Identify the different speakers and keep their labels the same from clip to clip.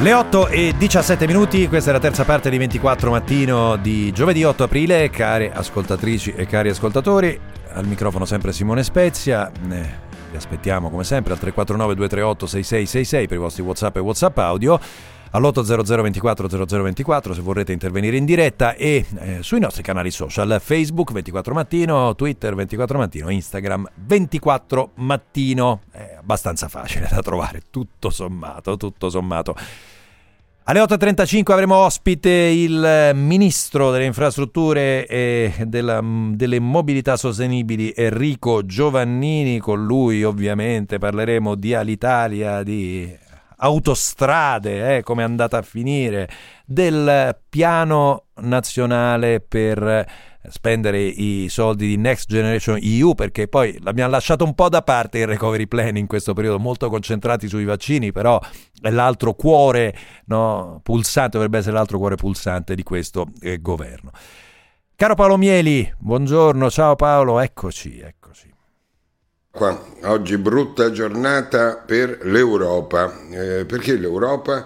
Speaker 1: Le 8 e 17 minuti, questa è la terza parte di 24 mattino di giovedì 8 aprile, care ascoltatrici e cari ascoltatori, al microfono sempre Simone Spezia, vi aspettiamo come sempre al 349 238 6666 per i vostri Whatsapp e Whatsapp audio all'800 24 se vorrete intervenire in diretta e eh, sui nostri canali social Facebook 24 mattino, Twitter 24 mattino, Instagram 24 mattino. È abbastanza facile da trovare, tutto sommato, tutto sommato. Alle 8.35 avremo ospite il ministro delle infrastrutture e della, delle mobilità sostenibili Enrico Giovannini, con lui ovviamente parleremo di Alitalia, di autostrade, eh, come è andata a finire, del piano nazionale per spendere i soldi di Next Generation EU perché poi l'abbiamo lasciato un po' da parte il recovery plan in questo periodo, molto concentrati sui vaccini, però è l'altro cuore no, pulsante, dovrebbe essere l'altro cuore pulsante di questo eh, governo. Caro Paolo Mieli, buongiorno, ciao Paolo, eccoci, eccoci.
Speaker 2: Qua, oggi brutta giornata per l'Europa. Eh, perché l'Europa?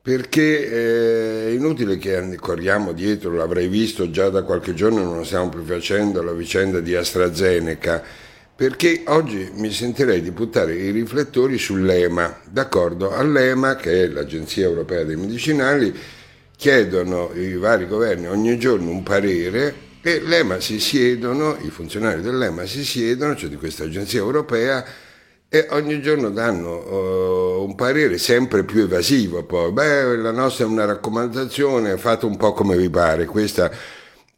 Speaker 2: Perché eh, è inutile che corriamo dietro, l'avrei visto già da qualche giorno, non lo stiamo più facendo, la vicenda di AstraZeneca, perché oggi mi sentirei di buttare i riflettori sull'EMA. D'accordo, all'EMA, che è l'Agenzia Europea dei Medicinali, chiedono i vari governi ogni giorno un parere e l'EMA si siedono, i funzionari dell'EMA si siedono, cioè di questa agenzia europea, e ogni giorno danno uh, un parere sempre più evasivo. Poi, beh, la nostra è una raccomandazione, fate un po' come vi pare. Questa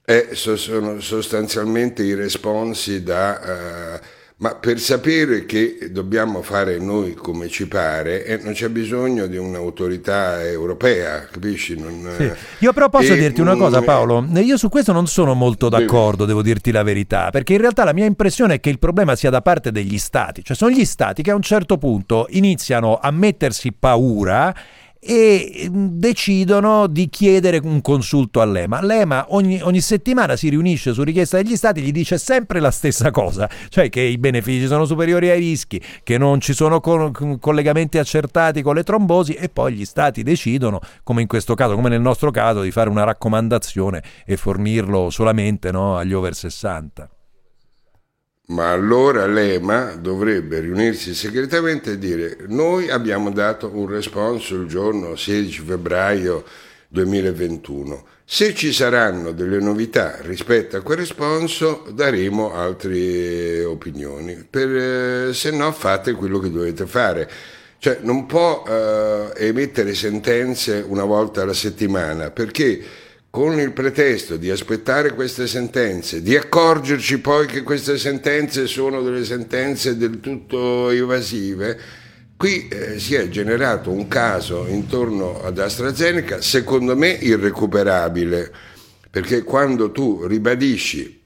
Speaker 2: è, sono sostanzialmente i responsi da... Uh, ma per sapere che dobbiamo fare noi come ci pare, eh, non c'è bisogno di un'autorità europea, capisci? Non,
Speaker 1: sì. Io però posso e, dirti una cosa Paolo, io su questo non sono molto d'accordo, devo dirti la verità, perché in realtà la mia impressione è che il problema sia da parte degli stati, cioè sono gli stati che a un certo punto iniziano a mettersi paura e mm, decidono di chiedere un consulto all'EMA. L'EMA ogni, ogni, settimana si riunisce su richiesta degli stati, gli dice sempre la stessa cosa, cioè che i benefici sono superiori ai rischi, che non ci sono co- collegamenti accertati con le trombosi e poi gli stati decidono, come in questo caso, come nel nostro caso, di fare una raccomandazione e fornirlo solamente no, agli over 60
Speaker 2: ma allora l'EMA dovrebbe riunirsi segretamente e dire noi abbiamo dato un responso il giorno 16 febbraio 2021. Se ci saranno delle novità rispetto a quel responso daremo altre opinioni, per, eh, se no fate quello che dovete fare. Cioè non può eh, emettere sentenze una volta alla settimana perché con il pretesto di aspettare queste sentenze, di accorgerci poi che queste sentenze sono delle sentenze del tutto evasive, qui eh, si è generato un caso intorno ad AstraZeneca, secondo me irrecuperabile, perché quando tu ribadisci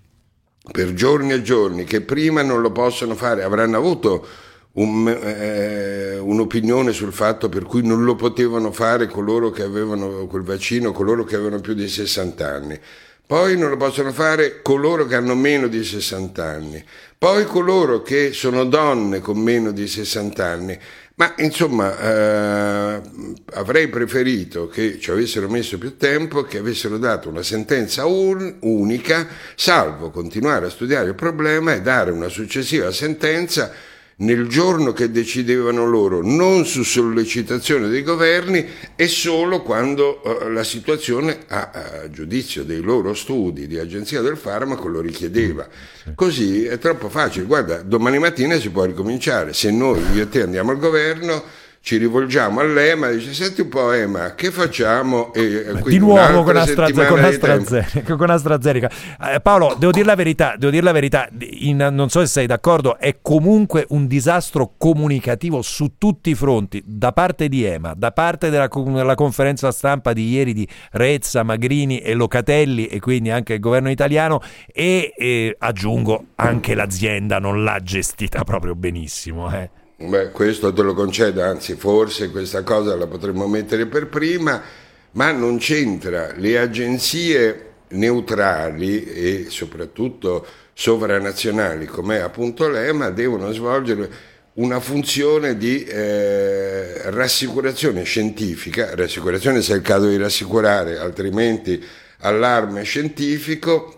Speaker 2: per giorni e giorni che prima non lo possono fare, avranno avuto un, eh, un'opinione sul fatto per cui non lo potevano fare coloro che avevano quel vaccino, coloro che avevano più di 60 anni. Poi non lo possono fare coloro che hanno meno di 60 anni. Poi coloro che sono donne con meno di 60 anni. Ma insomma, eh, avrei preferito che ci avessero messo più tempo, che avessero dato una sentenza un, unica, salvo continuare a studiare il problema e dare una successiva sentenza nel giorno che decidevano loro, non su sollecitazione dei governi e solo quando uh, la situazione, a, a, giudizio dei loro studi di agenzia del farmaco, lo richiedeva. Mm, Così è troppo facile. Guarda, domani mattina si può ricominciare. Se noi, io e te, andiamo al governo ci rivolgiamo all'EMA e dice senti un po' EMA che facciamo? E
Speaker 1: di nuovo con, Astra, con, AstraZeneca, con AstraZeneca eh, Paolo devo dire la verità, devo dire la verità in, non so se sei d'accordo è comunque un disastro comunicativo su tutti i fronti da parte di EMA da parte della, della conferenza stampa di ieri di Rezza, Magrini e Locatelli e quindi anche il governo italiano e, e aggiungo anche l'azienda non l'ha gestita proprio benissimo eh.
Speaker 2: Beh, questo te lo concedo, anzi forse questa cosa la potremmo mettere per prima, ma non c'entra. Le agenzie neutrali e soprattutto sovranazionali come appunto l'EMA devono svolgere una funzione di eh, rassicurazione scientifica, rassicurazione se è il caso di rassicurare, altrimenti allarme scientifico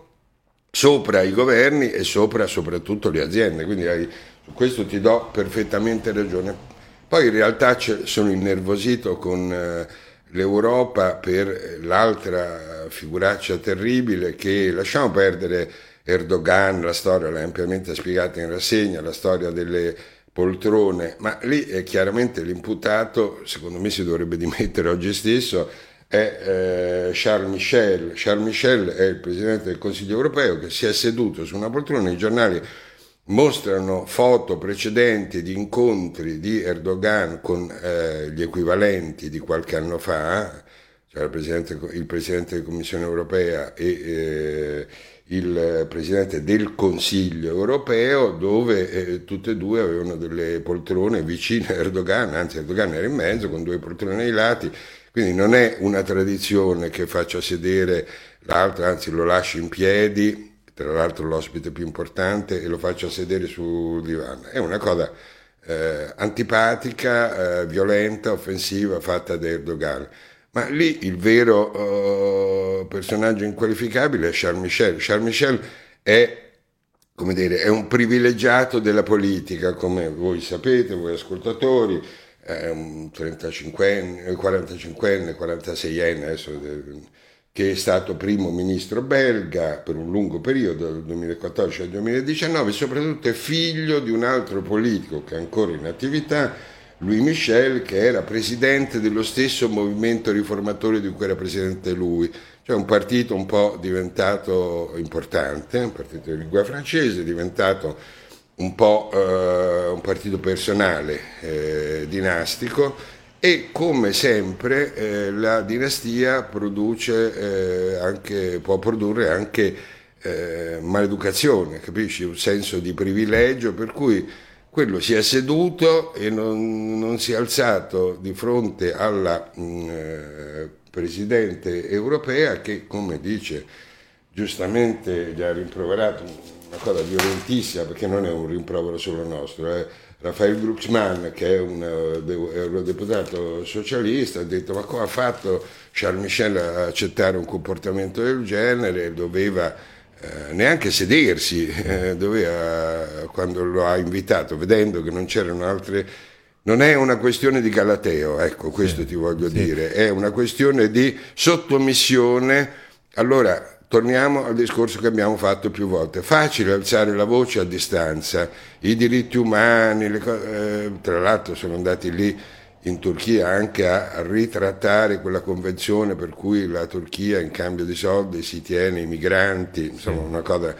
Speaker 2: sopra i governi e sopra soprattutto le aziende. Quindi hai, questo ti do perfettamente ragione. Poi in realtà sono innervosito con eh, l'Europa per l'altra figuraccia terribile che lasciamo perdere Erdogan, la storia l'ha ampiamente spiegata in rassegna, la storia delle poltrone, ma lì è chiaramente l'imputato, secondo me si dovrebbe dimettere oggi stesso, è eh, Charles Michel. Charles Michel è il presidente del Consiglio europeo che si è seduto su una poltrona, i giornali mostrano foto precedenti di incontri di Erdogan con eh, gli equivalenti di qualche anno fa, cioè il presidente, il presidente della Commissione europea e eh, il presidente del Consiglio europeo, dove eh, tutte e due avevano delle poltrone vicine a Erdogan, anzi Erdogan era in mezzo con due poltrone ai lati, quindi non è una tradizione che faccia sedere l'altro, anzi lo lasci in piedi, tra l'altro l'ospite più importante, e lo faccia sedere sul divano. È una cosa eh, antipatica, eh, violenta, offensiva fatta da Erdogan. Ma lì il vero uh, personaggio inqualificabile è Charles Michel. Charles Michel è, dire, è un privilegiato della politica, come voi sapete, voi ascoltatori, è un 35enne, 45enne, 46enne adesso, che è stato primo ministro belga per un lungo periodo, dal 2014 al 2019, e soprattutto è figlio di un altro politico che è ancora in attività, Louis Michel, che era presidente dello stesso movimento riformatore di cui era presidente lui, cioè un partito un po' diventato importante, un partito di lingua francese, diventato un po' eh, un partito personale, eh, dinastico, e come sempre eh, la dinastia produce, eh, anche, può produrre anche eh, maleducazione, capisci? Un senso di privilegio, per cui quello si è seduto e non, non si è alzato di fronte alla mh, mm, eh, Presidente europea che, come dice giustamente, gli ha rimproverato una cosa violentissima, perché non è un rimprovero solo nostro, eh. Rafael Glucksmann, che è un eh, eurodeputato socialista, ha detto ma come ha fatto Charles Michel a accettare un comportamento del genere, doveva eh, neanche sedersi, eh, doveva, quando lo ha invitato, vedendo che non c'erano altre... Non è una questione di galateo, ecco, questo sì, ti voglio sì. dire, è una questione di sottomissione. Allora, torniamo al discorso che abbiamo fatto più volte. Facile alzare la voce a distanza, i diritti umani, co- eh, tra l'altro sono andati lì in Turchia anche a ritrattare quella convenzione per cui la Turchia in cambio di soldi si tiene i migranti, insomma una cosa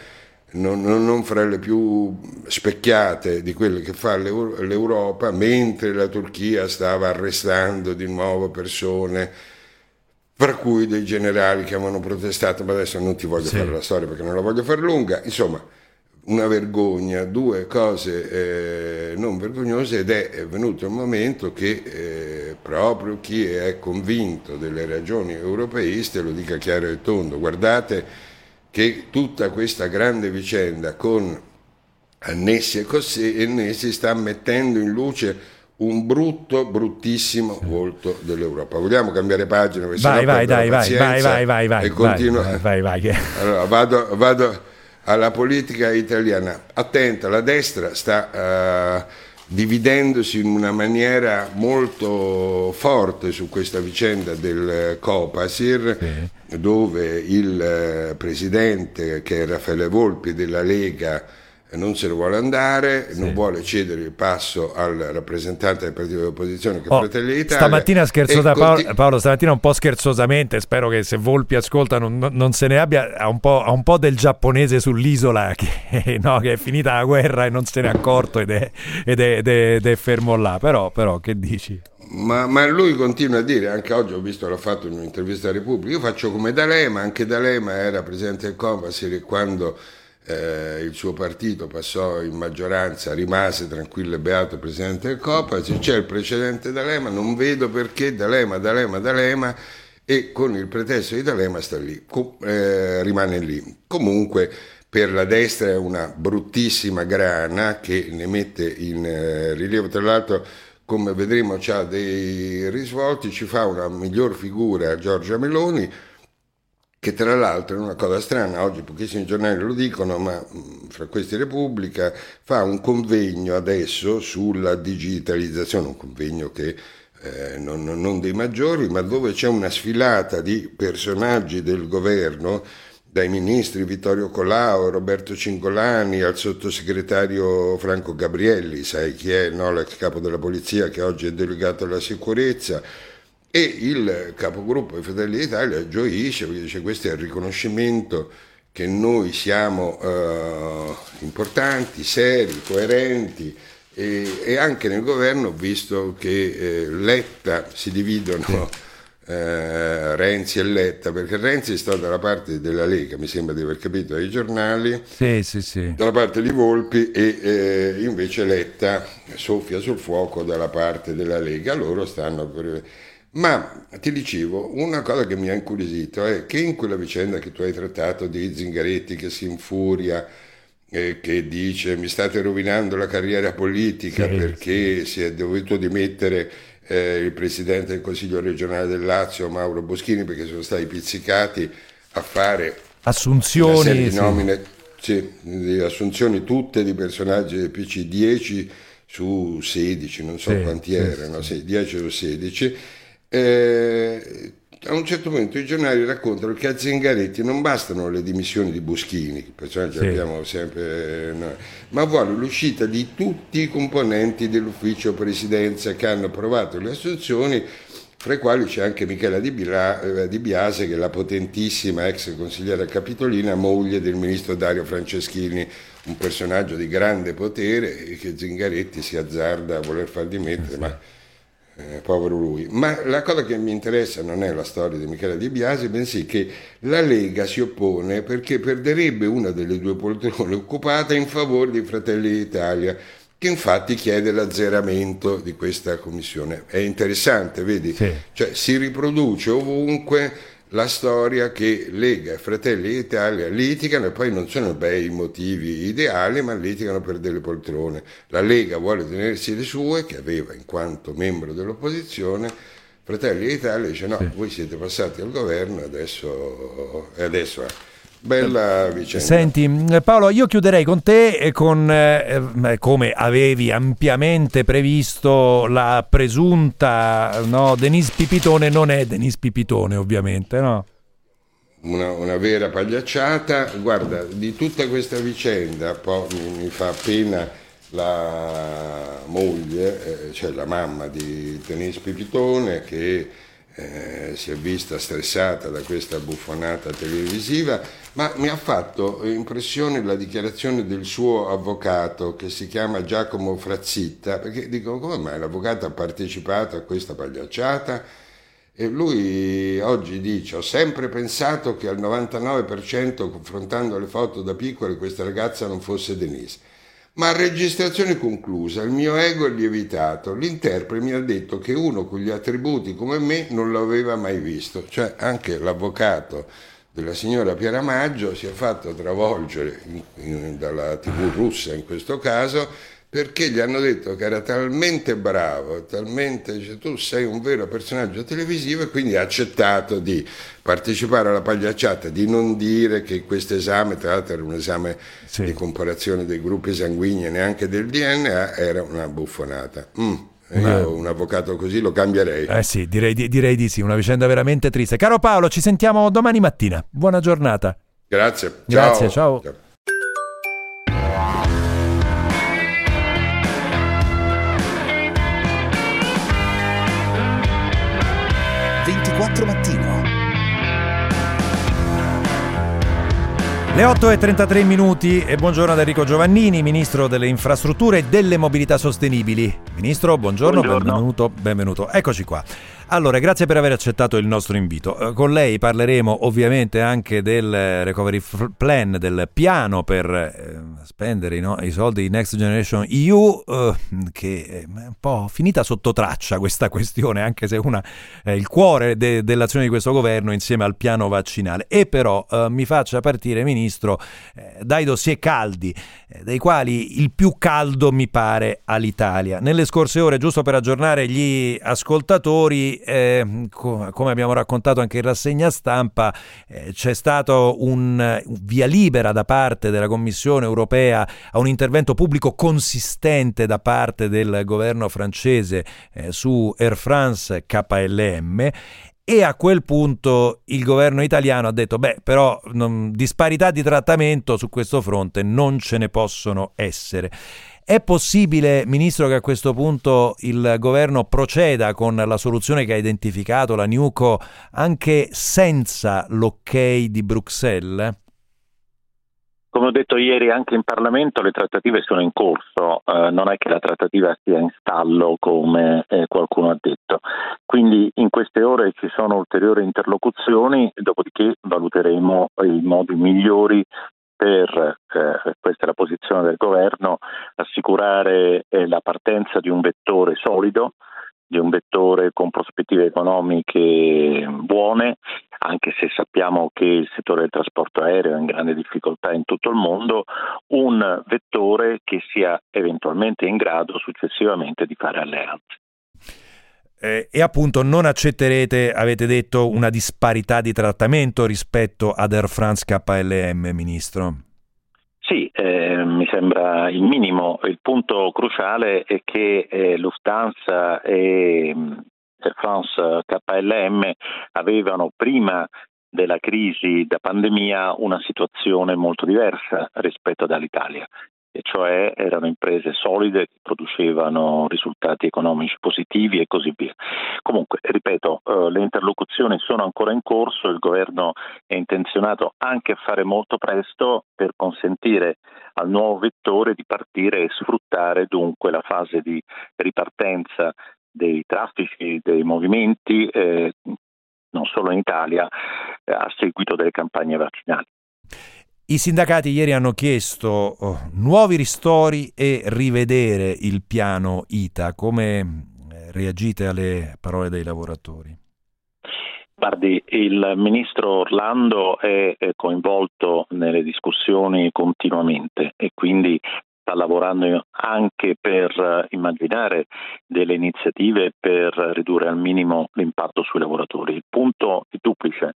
Speaker 2: non, non, fra le più specchiate di quelle che fa l'Europa, mentre la Turchia stava arrestando di nuovo persone, fra cui dei generali che avevano protestato, ma adesso non ti voglio sì. fare la storia perché non la voglio fare lunga, insomma una vergogna, due cose eh, non vergognose ed è venuto il momento che eh, proprio chi è convinto delle ragioni europeiste lo dica chiaro e tondo. Guardate che tutta questa grande vicenda con annessi e connessi sta mettendo in luce un brutto, bruttissimo volto dell'Europa. Vogliamo cambiare pagina?
Speaker 1: Vai, vai, dai, vai, vai, vai, vai, vai,
Speaker 2: continua...
Speaker 1: vai, vai, vai.
Speaker 2: Allora, vado, vado alla politica italiana. Attenta, la destra sta uh, dividendosi in una maniera molto forte su questa vicenda del Copasir, sì. dove il uh, presidente, che è Raffaele Volpi della Lega, non se lo vuole andare, sì. non vuole cedere il passo al rappresentante del partito dell'opposizione che è
Speaker 1: oh,
Speaker 2: Fratelli d'Italia.
Speaker 1: Stamattina scherzo da Paolo, Paolo, stamattina un po' scherzosamente, spero che se Volpi ascolta non, non se ne abbia, ha un, un, po', del giapponese sull'isola che, no, che, è finita la guerra e non se ne è accorto ed è, ed è, ed è, ed è fermo là, però, però che dici?
Speaker 2: Ma, ma, lui continua a dire, anche oggi ho visto, l'ha fatto in un'intervista a Repubblica, io faccio come D'Alema, anche D'Alema era presidente del Copasir quando eh, il suo partito passò in maggioranza, rimase tranquillo e beato presidente del Copasi, c'è il precedente D'Alema, non vedo perché D'Alema, D'Alema, D'Alema e con il pretesto di D'Alema sta lì, co- eh, rimane lì. Comunque per la destra è una bruttissima grana che ne mette in eh, rilievo, tra l'altro come vedremo ha dei risvolti, ci fa una miglior figura Giorgia Meloni, che tra l'altro è una cosa strana, oggi pochissimi giornali lo dicono, ma mm, fra questi Repubblica fa un convegno adesso sulla digitalizzazione, un convegno che eh, non, non dei maggiori, ma dove c'è una sfilata di personaggi del governo, dai ministri Vittorio Colau, Roberto Cingolani al sottosegretario Franco Gabrielli, sai chi è, no? l'ex capo della polizia che oggi è delegato alla sicurezza, e il capogruppo di Fratelli d'Italia gioisce perché dice questo è il riconoscimento che noi siamo eh, importanti, seri, coerenti e, e, anche nel governo visto che eh, Letta si dividono eh, Renzi e Letta perché Renzi sta dalla parte della Lega mi sembra di aver capito dai giornali.
Speaker 1: Sì, sì, sì.
Speaker 2: dalla parte di Volpi e eh, invece Letta soffia sul fuoco dalla parte della Lega. Loro stanno per ma ti dicevo, una cosa che mi ha incuriosito è che in quella vicenda che tu hai trattato di Zingaretti che si infuria, eh, che dice mi state rovinando la carriera politica sì, perché sì. si è dovuto dimettere eh, il presidente del Consiglio regionale del Lazio, Mauro Boschini, perché sono stati pizzicati a fare
Speaker 1: assunzioni,
Speaker 2: di nomine, sì. di assunzioni tutte di personaggi del PC 10 su 16, non so quanti erano, 10 su 16 eh, a un certo momento i giornali raccontano che a Zingaretti non bastano le dimissioni di Boschini, personaggi sì. abbiamo sempre, no, ma vuole l'uscita di tutti i componenti dell'ufficio presidenza che hanno approvato le assunzioni, fra i quali c'è anche Michela Di, Bira, eh, di Biase, che è la potentissima ex consigliera capitolina, moglie del ministro Dario Franceschini, un personaggio di grande potere e che Zingaretti si azzarda a voler far dimettere, sì. ma eh, povero lui. Ma la cosa che mi interessa non è la storia di Michele Di Biasi, bensì che la Lega si oppone perché perderebbe una delle due poltrone occupate in favore di Fratelli d'Italia, che infatti chiede l'azzeramento di questa commissione. È interessante, vedi? Sì. Cioè si riproduce ovunque la storia che Lega e Fratelli d'Italia litigano e poi non sono bei motivi ideali, ma litigano per delle poltrone. La Lega vuole tenersi le sue, che aveva in quanto membro dell'opposizione, Fratelli d'Italia dice no, sì. voi siete passati al governo adesso, e adesso. Bella vicenda.
Speaker 1: Senti Paolo, io chiuderei con te e con eh, eh, come avevi ampiamente previsto la presunta no, Denise Pipitone, non è Denise Pipitone ovviamente, no?
Speaker 2: Una, una, vera pagliacciata. Guarda, di tutta questa vicenda poi mi, mi fa pena la moglie, eh, cioè la mamma di Denise Pipitone che eh, si è vista stressata da questa buffonata televisiva, ma mi ha fatto impressione la dichiarazione del suo avvocato che si chiama Giacomo Frazzitta, perché dico come mai l'avvocato ha partecipato a questa pagliacciata? E lui oggi dice: Ho sempre pensato che al 99%, confrontando le foto da piccole, questa ragazza non fosse Denise. Ma registrazione conclusa, il mio ego è lievitato. L'interprete mi ha detto che uno con gli attributi come me non l'aveva mai visto. Cioè anche l'avvocato della signora Piera Maggio si è fatto travolgere in, in, dalla tv russa in questo caso perché gli hanno detto che era talmente bravo, talmente, cioè, tu sei un vero personaggio televisivo e quindi ha accettato di partecipare alla pagliacciata, di non dire che questo esame, tra l'altro era un esame sì. di comparazione dei gruppi sanguigni e neanche del DNA, era una buffonata. Mm. Io un avvocato così lo cambierei.
Speaker 1: Eh sì, direi, direi di sì, una vicenda veramente triste. Caro Paolo, ci sentiamo domani mattina. Buona giornata.
Speaker 2: Grazie.
Speaker 1: Grazie, ciao. ciao.
Speaker 3: 24
Speaker 1: Le 8 e 33 minuti e buongiorno ad Enrico Giovannini, Ministro delle Infrastrutture e delle Mobilità Sostenibili. Ministro, buongiorno, buongiorno. benvenuto, benvenuto. Eccoci qua. Allora, grazie per aver accettato il nostro invito. Eh, con lei parleremo ovviamente anche del recovery plan, del piano per eh, spendere no, i soldi di Next Generation EU, eh, che è un po' finita sotto traccia questa questione, anche se una è il cuore de- dell'azione di questo governo insieme al piano vaccinale. E però eh, mi faccia partire, Ministro, eh, dai dossier caldi, eh, dei quali il più caldo mi pare all'Italia. Nelle scorse ore, giusto per aggiornare gli ascoltatori, eh, co- come abbiamo raccontato anche in rassegna stampa, eh, c'è stato un via libera da parte della Commissione europea a un intervento pubblico consistente da parte del governo francese eh, su Air France KLM e a quel punto il governo italiano ha detto, beh, però non, disparità di trattamento su questo fronte non ce ne possono essere. È possibile, Ministro, che a questo punto il governo proceda con la soluzione che ha identificato la NUCO anche senza l'ok di Bruxelles?
Speaker 4: Come ho detto ieri anche in Parlamento, le trattative sono in corso, eh, non è che la trattativa sia in stallo come eh, qualcuno ha detto. Quindi in queste ore ci sono ulteriori interlocuzioni, dopodiché valuteremo i modi migliori per, eh, questa è la posizione del governo, assicurare eh, la partenza di un vettore solido, di un vettore con prospettive economiche buone, anche se sappiamo che il settore del trasporto aereo è in grande difficoltà in tutto il mondo, un vettore che sia eventualmente in grado successivamente di fare alleanze.
Speaker 1: Eh, e appunto non accetterete, avete detto, una disparità di trattamento rispetto ad Air France KLM, Ministro?
Speaker 4: Sì, eh, mi sembra il minimo. Il punto cruciale è che eh, Lufthansa e mm, Air France KLM avevano prima della crisi da pandemia una situazione molto diversa rispetto all'Italia e cioè erano imprese solide che producevano risultati economici positivi e così via. Comunque, ripeto, eh, le interlocuzioni sono ancora in corso, il governo è intenzionato anche a fare molto presto per consentire al nuovo vettore di partire e sfruttare dunque la fase di ripartenza dei traffici, dei movimenti, eh, non solo in Italia, eh, a seguito delle campagne vaccinali.
Speaker 1: I sindacati ieri hanno chiesto oh, nuovi ristori e rivedere il piano ITA. Come eh, reagite alle parole dei lavoratori?
Speaker 4: Guardi, il ministro Orlando è coinvolto nelle discussioni continuamente e quindi sta lavorando anche per eh, immaginare delle iniziative per ridurre al minimo l'impatto sui lavoratori. Il punto è duplice.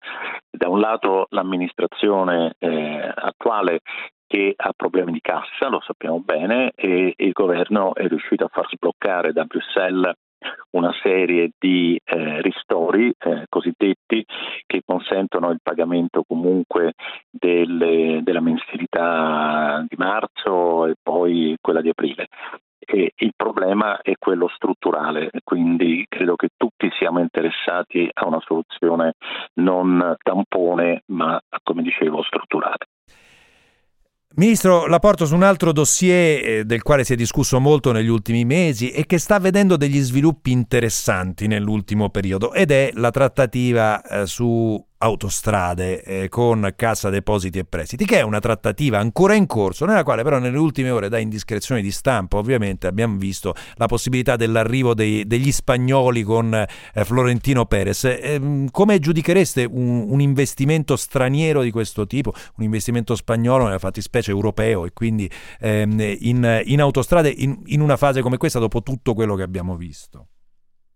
Speaker 4: Da un lato l'amministrazione eh, attuale che ha problemi di cassa, lo sappiamo bene, e il governo è riuscito a far sbloccare da Bruxelles una serie di eh, ristori eh, cosiddetti che consentono il pagamento comunque delle, della mensilità di marzo e poi quella di aprile. E il problema è quello strutturale, quindi credo che tutti siamo interessati a una soluzione non tampone, ma come dicevo strutturale.
Speaker 1: Ministro, la porto su un altro dossier eh, del quale si è discusso molto negli ultimi mesi e che sta vedendo degli sviluppi interessanti nell'ultimo periodo ed è la trattativa eh, su autostrade eh, con Cassa Depositi e Prestiti, che è una trattativa ancora in corso, nella quale però nelle ultime ore, da indiscrezioni di stampa, ovviamente abbiamo visto la possibilità dell'arrivo dei, degli spagnoli con eh, Florentino Perez. Eh, come giudichereste un, un, investimento straniero di questo tipo, un investimento spagnolo nella fattispecie europeo e quindi ehm, in, in, autostrade in, in una fase come questa dopo tutto quello che abbiamo visto?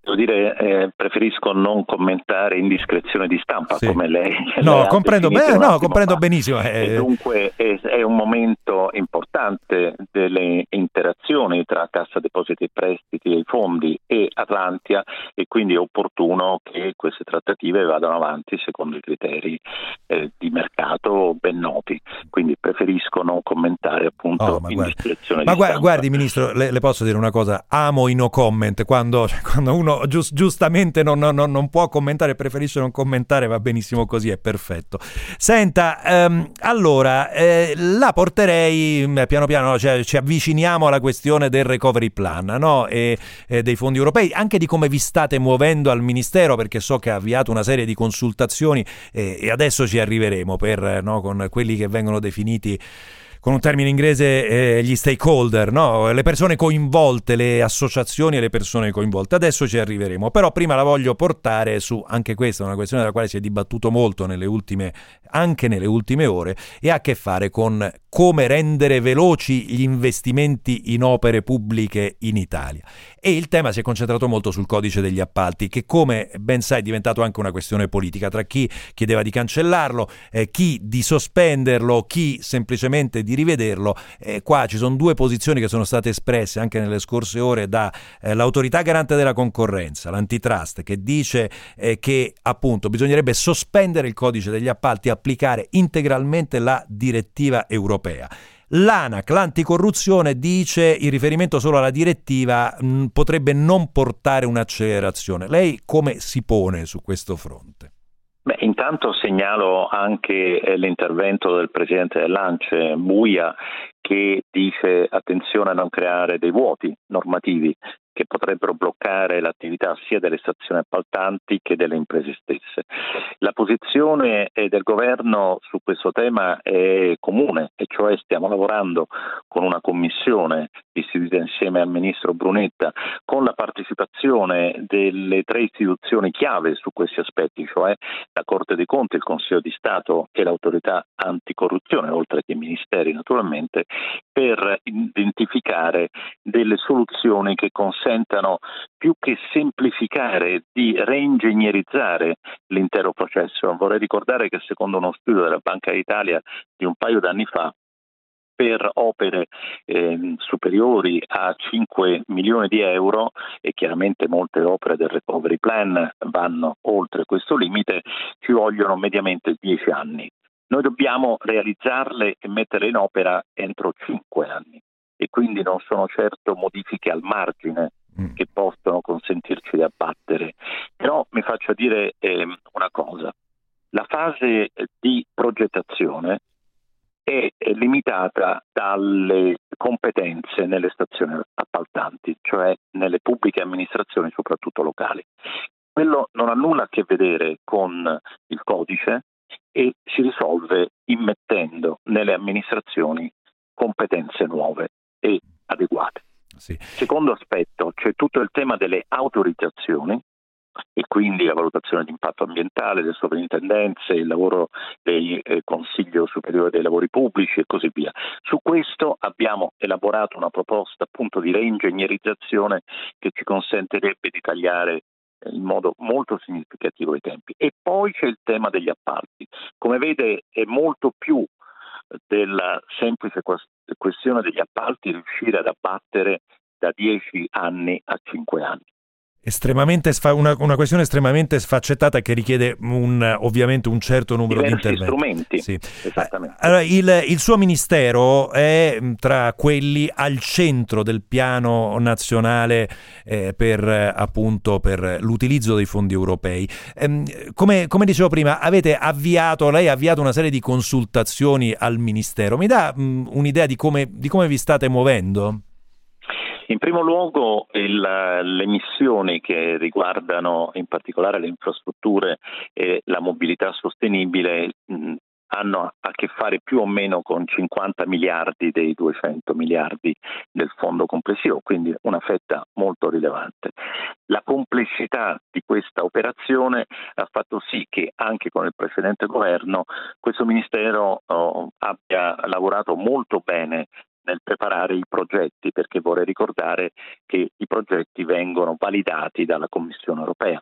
Speaker 4: Devo dire, eh, preferisco non commentare indiscrezione di stampa sì. come lei.
Speaker 1: No,
Speaker 4: lei
Speaker 1: comprendo, beh, no, comprendo benissimo.
Speaker 4: Eh. dunque è, è, un momento importante delle interazioni tra Cassa Depositi e Prestiti e i fondi e Atlantia e quindi è opportuno che queste trattative vadano avanti secondo i criteri eh, di mercato ben noti. Quindi preferisco non commentare appunto oh, ma indiscrezione
Speaker 1: guardi,
Speaker 4: di
Speaker 1: ma stampa. guardi Ministro, le, le, posso dire una cosa, amo i no comment quando, quando uno Stefano giust, giustamente non, non, non, può commentare, preferisce non commentare, va benissimo così, è perfetto. Senta, ehm, allora, eh, la porterei mm, piano piano, cioè, ci avviciniamo alla questione del recovery plan no? e, e, dei fondi europei, anche di come vi state muovendo al Ministero, perché so che ha avviato una serie di consultazioni e, e adesso ci arriveremo per, no, con quelli che vengono definiti con un termine inglese eh, gli stakeholder, no? le persone coinvolte, le associazioni e le persone coinvolte. Adesso ci arriveremo, però prima la voglio portare su, anche questa una questione della quale si è dibattuto molto nelle ultime, anche nelle ultime ore, e ha a che fare con come rendere veloci gli investimenti in opere pubbliche in Italia. E il tema si è concentrato molto sul codice degli appalti, che come ben sai è diventato anche una questione politica tra chi chiedeva di cancellarlo, eh, chi di sospenderlo, chi semplicemente di rivederlo. Eh, qua ci sono due posizioni che sono state espresse anche nelle scorse ore dall'autorità eh, garante della concorrenza, l'antitrust, che dice eh, che appunto bisognerebbe sospendere il codice degli appalti e applicare integralmente la direttiva europea. L'ANAC, l'anticorruzione, dice in riferimento solo alla direttiva mh, potrebbe non portare un'accelerazione. Lei come si pone su questo fronte?
Speaker 4: Beh, intanto segnalo anche eh, l'intervento del presidente dell'ANCE, Buia, che dice attenzione a non creare dei vuoti normativi che potrebbero bloccare l'attività sia delle stazioni appaltanti che delle imprese stesse. La posizione eh, del governo su questo tema è comune, e cioè stiamo lavorando con una commissione istituita insieme al ministro Brunetta con la partecipazione delle tre istituzioni chiave su questi aspetti, cioè la Corte dei Conti, il Consiglio di Stato e l'autorità anticorruzione, oltre che i ministeri naturalmente, per identificare delle soluzioni che consentano più che semplificare di reingegnerizzare l'intero processo. Vorrei ricordare che secondo uno studio della Banca d'Italia di un paio d'anni fa per opere eh, superiori a 5 milioni di euro e chiaramente molte opere del recovery plan vanno oltre questo limite, ci vogliono mediamente 10 anni. Noi dobbiamo realizzarle e metterle in opera entro 5 anni e quindi non sono certo modifiche al margine mm. che possono consentirci di abbattere. Però mi faccio dire eh, una cosa, la fase di progettazione è limitata dalle competenze nelle stazioni appaltanti, cioè nelle pubbliche amministrazioni, soprattutto locali. Quello non ha nulla a che vedere con il codice e si risolve immettendo nelle amministrazioni competenze nuove e adeguate. Sì. Secondo aspetto, c'è tutto il tema delle autorizzazioni e quindi la valutazione di impatto ambientale, le sovrintendenze, il lavoro del eh, Consiglio Superiore dei Lavori Pubblici e così via. Su questo abbiamo elaborato una proposta appunto di reingegnerizzazione che ci consentirebbe di tagliare eh, in modo molto significativo i tempi. E poi c'è il tema degli appalti. Come vede è molto più della semplice questione degli appalti riuscire ad abbattere da 10 anni a 5 anni
Speaker 1: estremamente sfa- una, una, questione estremamente sfaccettata che richiede un, ovviamente un certo numero
Speaker 4: Diversi
Speaker 1: di interventi.
Speaker 4: strumenti. Sì. Esattamente.
Speaker 1: Allora, il, il, suo ministero è tra quelli al centro del piano nazionale eh, per, appunto, per l'utilizzo dei fondi europei. Ehm, come, come, dicevo prima, avete avviato, lei ha avviato una serie di consultazioni al ministero. Mi dà mh, un'idea di come, di come vi state muovendo?
Speaker 4: In primo luogo il, le missioni che riguardano in particolare le infrastrutture e la mobilità sostenibile mh, hanno a che fare più o meno con 50 miliardi dei 200 miliardi del fondo complessivo, quindi una fetta molto rilevante. La complessità di questa operazione ha fatto sì che anche con il precedente governo questo Ministero oh, abbia lavorato molto bene nel preparare i progetti, perché vorrei ricordare che i progetti vengono validati dalla Commissione europea.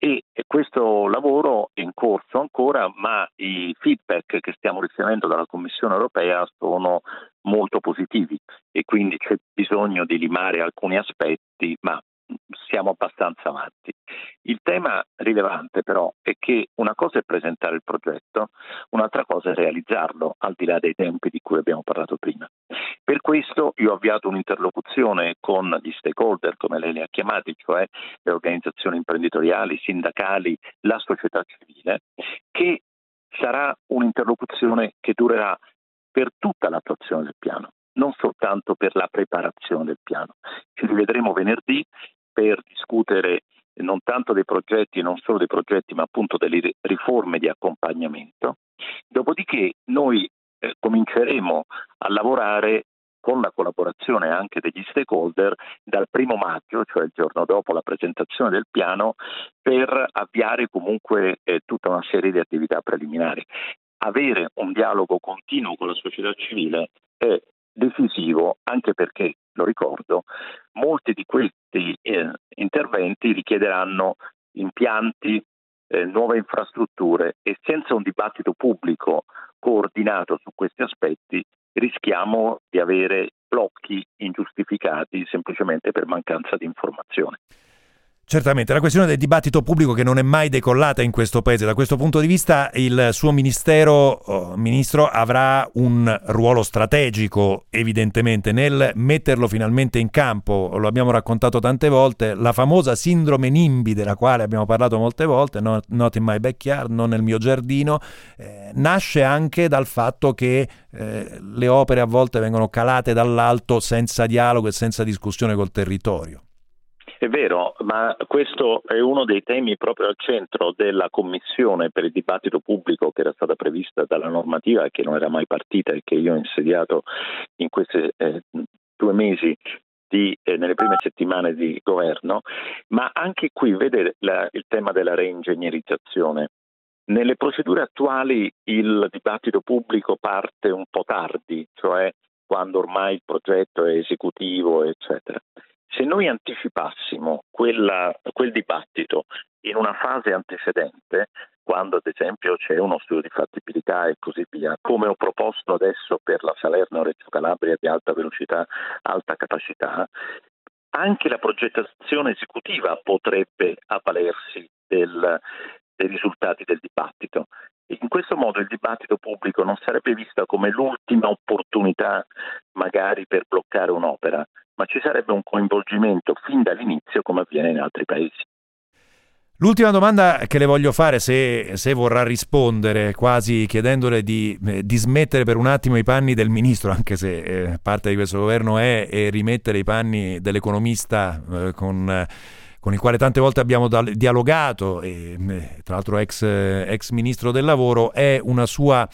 Speaker 4: E questo lavoro è in corso ancora, ma i feedback che stiamo ricevendo dalla Commissione europea sono molto positivi e quindi c'è bisogno di limare alcuni aspetti, ma siamo abbastanza avanti. Il tema rilevante però è che una cosa è presentare il progetto, un'altra cosa è realizzarlo, al di là dei tempi di cui abbiamo parlato prima. Per questo io ho avviato un'interlocuzione con gli stakeholder, come lei li ha chiamati, cioè le organizzazioni imprenditoriali, sindacali, la società civile, che sarà un'interlocuzione che durerà per tutta l'attuazione del piano non soltanto per la preparazione del piano. Ci rivedremo venerdì per discutere non tanto dei progetti, non solo dei progetti, ma appunto delle riforme di accompagnamento. Dopodiché noi eh, cominceremo a lavorare con la collaborazione anche degli stakeholder dal primo maggio, cioè il giorno dopo la presentazione del piano, per avviare comunque eh, tutta una serie di attività preliminari. Avere un dialogo continuo con la società civile è decisivo anche perché, lo ricordo, molti di questi eh, interventi richiederanno impianti, eh, nuove infrastrutture e senza un dibattito pubblico coordinato su questi aspetti rischiamo di avere blocchi ingiustificati semplicemente per mancanza di informazione.
Speaker 1: Certamente, la questione del dibattito pubblico che non è mai decollata in questo paese, da questo punto di vista il suo ministero, oh, ministro, avrà un ruolo strategico evidentemente nel metterlo finalmente in campo, lo abbiamo raccontato tante volte, la famosa sindrome NIMBY della quale abbiamo parlato molte volte, not, not in my backyard, non nel mio giardino, eh, nasce anche dal fatto che eh, le opere a volte vengono calate dall'alto senza dialogo e senza discussione col territorio.
Speaker 4: È vero, ma questo è uno dei temi proprio al centro della commissione per il dibattito pubblico che era stata prevista dalla normativa e che non era mai partita e che io ho insediato in questi eh, due mesi di, eh, nelle prime settimane di governo, ma anche qui vede la, il tema della reingegnerizzazione. Nelle procedure attuali il dibattito pubblico parte un po' tardi, cioè quando ormai il progetto è esecutivo, eccetera. Se noi anticipassimo quella, quel dibattito in una fase antecedente, quando ad esempio c'è uno studio di fattibilità e così via, come ho proposto adesso per la Salerno-Reggio Calabria di alta velocità, alta capacità, anche la progettazione esecutiva potrebbe avvalersi del, dei risultati del dibattito. In questo modo il dibattito pubblico non sarebbe vista come l'ultima opportunità magari per bloccare un'opera, ma ci sarebbe un coinvolgimento fin dall'inizio come avviene in altri paesi.
Speaker 1: L'ultima domanda che le voglio fare, se, se vorrà rispondere, quasi chiedendole di, eh, di, smettere per un attimo i panni del ministro, anche se eh, parte di questo governo è, è rimettere i panni dell'economista eh, con, con, il quale tante volte abbiamo dialogato, e, eh, tra l'altro ex, ex ministro del lavoro, è una sua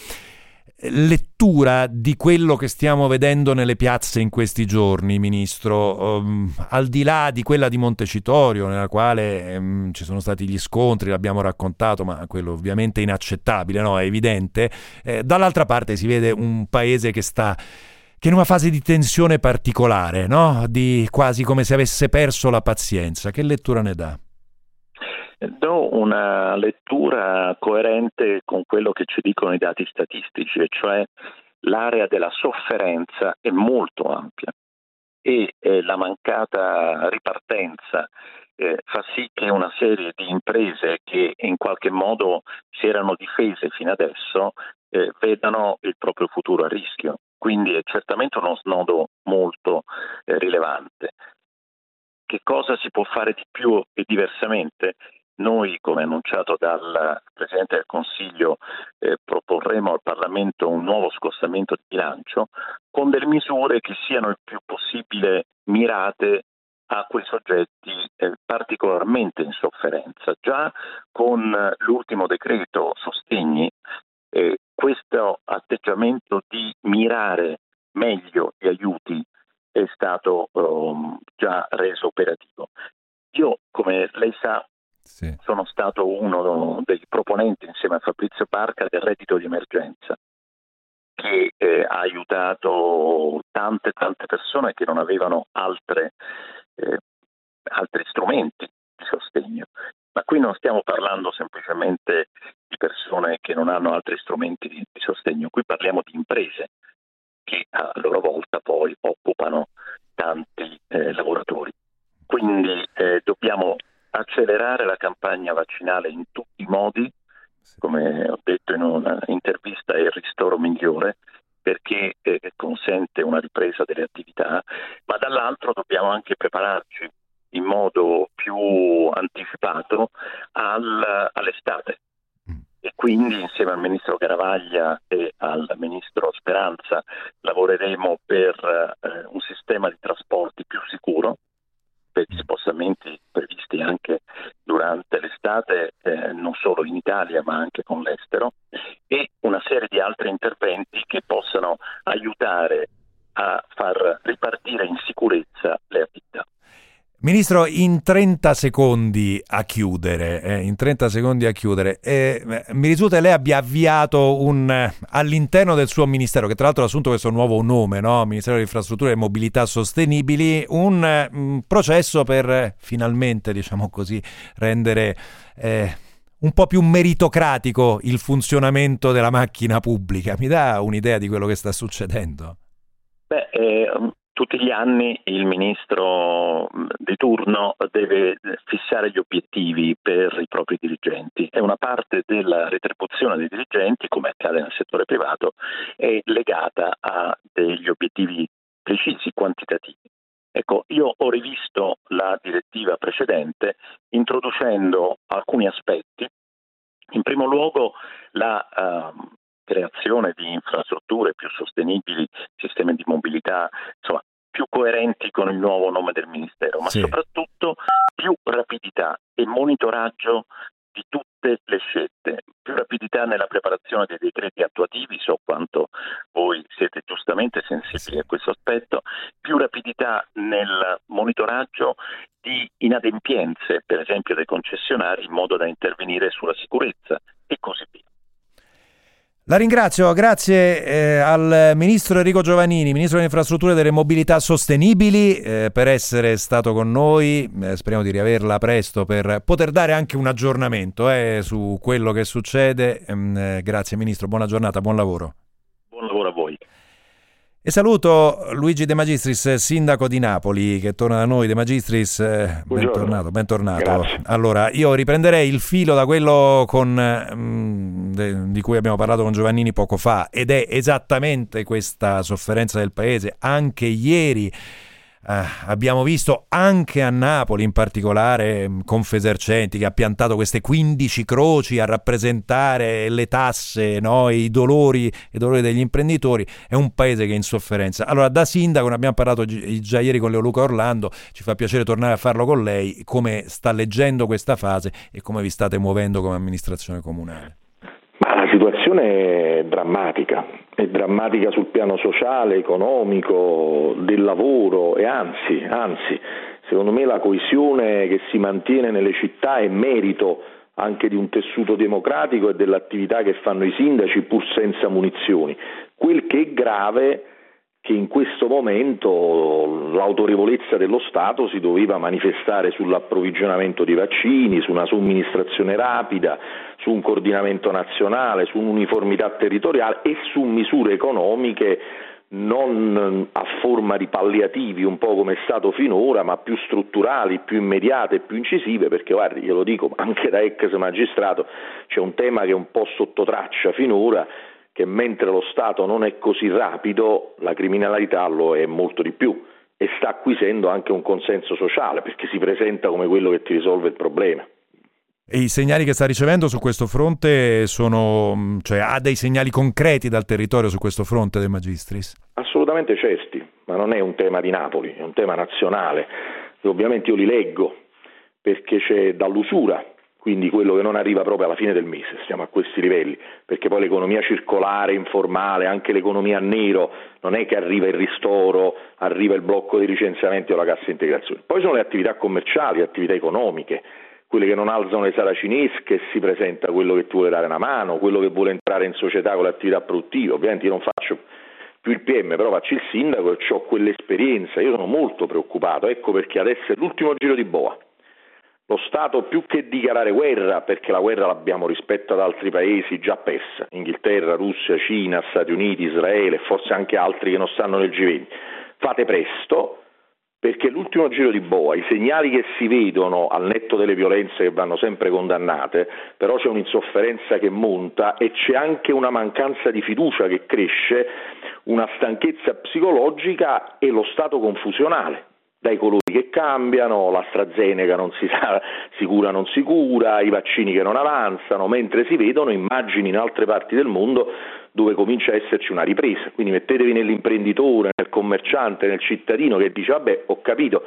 Speaker 1: lettura di quello che stiamo vedendo nelle piazze in questi giorni, Ministro, um, al di là di quella di Montecitorio, nella quale um, ci sono stati gli scontri, l'abbiamo raccontato, ma quello ovviamente inaccettabile, no? è evidente, eh, dall'altra parte si vede un paese che sta che in una fase di tensione particolare, no? di quasi come se avesse perso la pazienza. Che lettura ne dà?
Speaker 4: Do una lettura coerente con quello che ci dicono i dati statistici, e cioè l'area della sofferenza è molto ampia e eh, la mancata ripartenza eh, fa sì che una serie di imprese che in qualche modo si erano difese fino adesso eh, vedano il proprio futuro a rischio. Quindi è certamente uno snodo molto eh, rilevante. Che cosa si può fare di più e diversamente? Noi, come annunciato dal Presidente del Consiglio, eh, proporremo al Parlamento un nuovo scostamento di bilancio con delle misure che siano il più possibile mirate a quei soggetti eh, particolarmente in sofferenza. Già con l'ultimo decreto sostegni, eh, questo atteggiamento di mirare meglio gli aiuti è stato um, già reso operativo. Io, come lei sa, sì. Sono stato uno dei proponenti insieme a Fabrizio Barca del reddito di emergenza che eh, ha aiutato tante tante persone che non avevano altre, eh, altri strumenti di sostegno. Ma qui non stiamo parlando semplicemente di persone che non hanno altri strumenti di, di sostegno, qui parliamo di imprese che a loro volta poi occupano tanti eh, lavoratori. quindi eh, dobbiamo accelerare la campagna vaccinale in tutti i modi, come ho detto in un'intervista, è il ristoro migliore perché eh, consente una ripresa delle attività, ma dall'altro dobbiamo anche prepararci in modo più anticipato al, all'estate. Mm. E quindi insieme al Ministro Caravaglia e al Ministro Speranza lavoreremo per eh, un sistema di trasporti più sicuro, per gli spostamenti previsti anche durante l'estate, eh, non solo in Italia ma anche con l'estero, e una serie di altri interventi che possano aiutare a far ripartire in sicurezza le attività.
Speaker 1: Ministro, in 30 secondi a chiudere, eh, in 30 secondi a chiudere eh, mi risulta che lei abbia avviato un, all'interno del suo ministero, che tra l'altro ha assunto questo nuovo nome, no? Ministero delle Infrastrutture e Mobilità Sostenibili, un, un processo per finalmente, diciamo così, rendere... Eh, un po' più meritocratico il funzionamento della macchina pubblica. Mi dà un'idea di quello che sta succedendo?
Speaker 4: Beh, eh, tutti gli anni il ministro di turno deve fissare gli obiettivi per i propri dirigenti e una parte della retribuzione dei dirigenti, come accade nel settore privato, è legata a degli obiettivi precisi, quantitativi. Ecco, io ho rivisto la direttiva precedente introducendo alcuni aspetti. In primo luogo la uh, creazione di infrastrutture più sostenibili, sistemi di mobilità, insomma, più coerenti con il nuovo nome del Ministero, ma sì. soprattutto più rapidità e monitoraggio di tutte le scelte, più rapidità nella preparazione dei decreti attuativi, so quanto voi siete giustamente sensibili a questo aspetto, più rapidità nel monitoraggio di inadempienze, per esempio dei concessionari, in modo da intervenire sulla sicurezza e così via.
Speaker 1: La ringrazio, grazie eh, al Ministro Enrico Giovannini, Ministro delle Infrastrutture e delle Mobilità Sostenibili, eh, per essere stato con noi. Eh, speriamo di riaverla presto per poter dare anche un aggiornamento eh, su quello che succede. Mm, eh, grazie Ministro, buona giornata, buon lavoro. E saluto Luigi De Magistris, sindaco di Napoli, che torna da noi. De Magistris, eh, bentornato. bentornato. Allora, io riprenderei il filo da quello con, mm, di cui abbiamo parlato con Giovannini poco fa, ed è esattamente questa sofferenza del Paese. Anche ieri Uh, abbiamo visto anche a Napoli in particolare mm, Confesercenti che ha piantato queste 15 croci a rappresentare le tasse, no? i, dolori, i dolori degli imprenditori, è un paese che è in sofferenza. Allora da sindaco, ne abbiamo parlato già ieri con Leoluca Orlando, ci fa piacere tornare a farlo con lei, come sta leggendo questa fase e come vi state muovendo come amministrazione comunale.
Speaker 5: Situazione è drammatica, è drammatica sul piano sociale, economico, del lavoro e anzi, anzi, secondo me la coesione che si mantiene nelle città è merito anche di un tessuto democratico e dell'attività che fanno i sindaci pur senza munizioni. Quel che è grave che in questo momento l'autorevolezza dello Stato si doveva manifestare sull'approvvigionamento di vaccini, su una somministrazione rapida, su un coordinamento nazionale, su un'uniformità territoriale e su misure economiche non a forma di palliativi, un po' come è stato finora, ma più strutturali, più immediate, più incisive, perché guardi, glielo dico anche da ex magistrato, c'è un tema che è un po' sotto traccia finora, che mentre lo Stato non è così rapido, la criminalità lo è molto di più e sta acquisendo anche un consenso sociale perché si presenta come quello che ti risolve il problema.
Speaker 1: E i segnali che sta ricevendo su questo fronte sono, cioè ha dei segnali concreti dal territorio su questo fronte del Magistris?
Speaker 5: Assolutamente certi, ma non è un tema di Napoli, è un tema nazionale. E ovviamente io li leggo perché c'è dall'usura quindi quello che non arriva proprio alla fine del mese, siamo a questi livelli, perché poi l'economia circolare, informale, anche l'economia a nero, non è che arriva il ristoro, arriva il blocco dei licenziamenti o la cassa integrazione. Poi sono le attività commerciali, le attività economiche, quelle che non alzano le saracinesche, si presenta quello che ti vuole dare una mano, quello che vuole entrare in società con le attività produttive, ovviamente io non faccio più il PM, però faccio il sindaco e ho quell'esperienza, io sono molto preoccupato, ecco perché adesso è l'ultimo giro di boa lo Stato più che dichiarare guerra, perché la guerra l'abbiamo rispetto ad altri paesi già persa, Inghilterra, Russia, Cina, Stati Uniti, Israele forse anche altri che non stanno nel G20, fate presto perché l'ultimo giro di boa, i segnali che si vedono al netto delle violenze che vanno sempre condannate, però c'è un'insofferenza che monta e c'è anche una mancanza di fiducia che cresce, una stanchezza psicologica e lo stato confusionale dai colori che cambiano, l'AstraZeneca non si sa si cura non si cura, i vaccini che non avanzano, mentre si vedono immagini in altre parti del mondo dove comincia a esserci una ripresa. Quindi mettetevi nell'imprenditore, nel commerciante, nel cittadino che dice vabbè ho capito,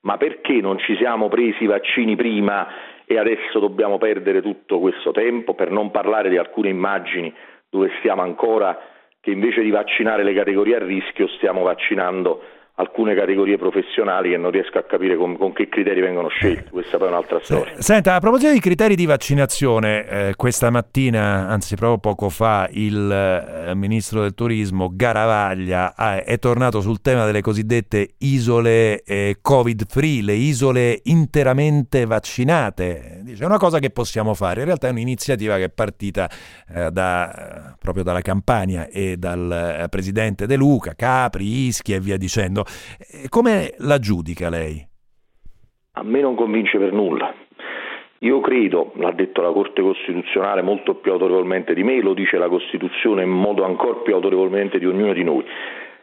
Speaker 5: ma perché non ci siamo presi i vaccini prima e adesso dobbiamo perdere tutto questo tempo, per non parlare di alcune immagini dove stiamo ancora che invece di vaccinare le categorie a rischio stiamo vaccinando alcune categorie professionali che non riesco a capire con, con che criteri vengono scelti, questa poi è un'altra storia.
Speaker 1: Senta, a proposito di criteri di vaccinazione, eh, questa mattina, anzi proprio poco fa, il eh, ministro del turismo Garavaglia ha, è tornato sul tema delle cosiddette isole eh, covid free, le isole interamente vaccinate. Dice, è una cosa che possiamo fare, in realtà è un'iniziativa che è partita eh, da, proprio dalla Campania e dal eh, presidente De Luca, Capri, Ischi e via dicendo. Come la giudica lei?
Speaker 5: A me non convince per nulla. Io credo, l'ha detto la Corte Costituzionale molto più autorevolmente di me, lo dice la Costituzione in modo ancora più autorevolmente di ognuno di noi.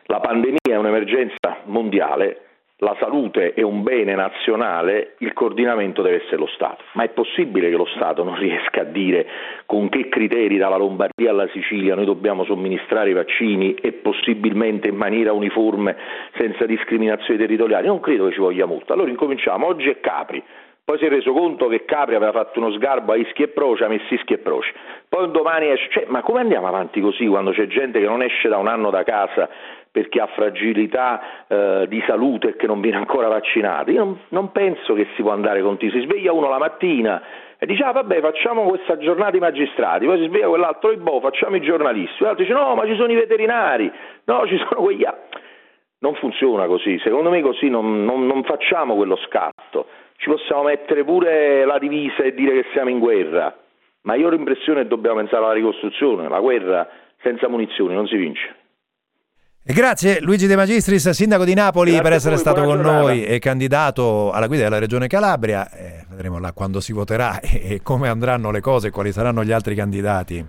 Speaker 5: La pandemia è un'emergenza mondiale, la salute è un bene nazionale, il coordinamento deve essere lo Stato. Ma è possibile che lo Stato non riesca a dire con che criteri dalla Lombardia alla Sicilia noi dobbiamo somministrare i vaccini e possibilmente in maniera uniforme, senza discriminazioni territoriali? Non credo che ci voglia molto. Allora incominciamo, oggi è Capri, poi si è reso conto che Capri aveva fatto uno sgarbo a Ischi e Proce, ha messo Ischi e Proce. Poi un domani esce, cioè, ma come andiamo avanti così quando c'è gente che non esce da un anno da casa perché ha fragilità eh, di salute e che non viene ancora vaccinata. Io non, non, penso che si può andare conti. Si sveglia uno la mattina e dice ah vabbè facciamo questa giornata i magistrati, poi si sveglia quell'altro e boh facciamo i giornalisti, l'altro dice no ma ci sono i veterinari, no ci sono quegli altri. Non funziona così, secondo me così non, non, non facciamo quello scatto, ci possiamo mettere pure la divisa e dire che siamo in guerra, ma io ho l'impressione che dobbiamo pensare alla ricostruzione, la guerra senza munizioni non si vince.
Speaker 1: E grazie Luigi De Magistris, sindaco di Napoli, grazie per essere stato con giornata. noi e candidato alla guida della Regione Calabria. Eh, vedremo là quando si voterà e come andranno le cose e quali saranno gli altri candidati.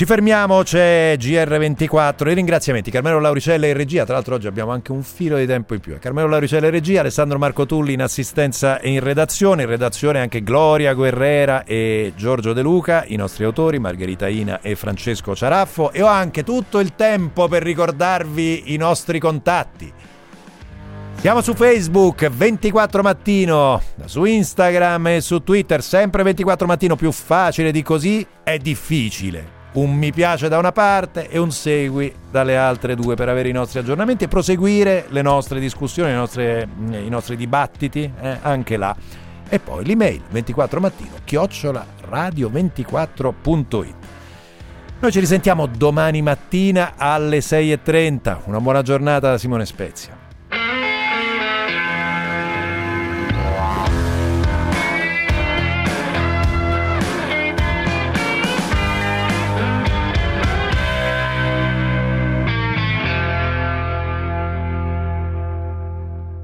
Speaker 1: Ci fermiamo, c'è GR24, i ringraziamenti, Carmelo Lauricella in regia, tra l'altro oggi abbiamo anche un filo di tempo in più, Carmelo Lauricella in regia, Alessandro Marco Tulli in assistenza e in redazione, in redazione anche Gloria Guerrera e Giorgio De Luca, i nostri autori Margherita Ina e Francesco Ciaraffo. E ho anche tutto il tempo per ricordarvi i nostri contatti. Siamo su Facebook 24 mattino, su Instagram e su Twitter sempre 24 mattino, più facile di così è difficile un mi piace da una parte e un segui dalle altre due per avere i nostri aggiornamenti e proseguire le nostre discussioni, le nostre, i nostri dibattiti eh, anche là. E poi l'email 24 mattino chiocciola radio24.it. Noi ci risentiamo domani mattina alle 6.30. Una buona giornata da Simone Spezia.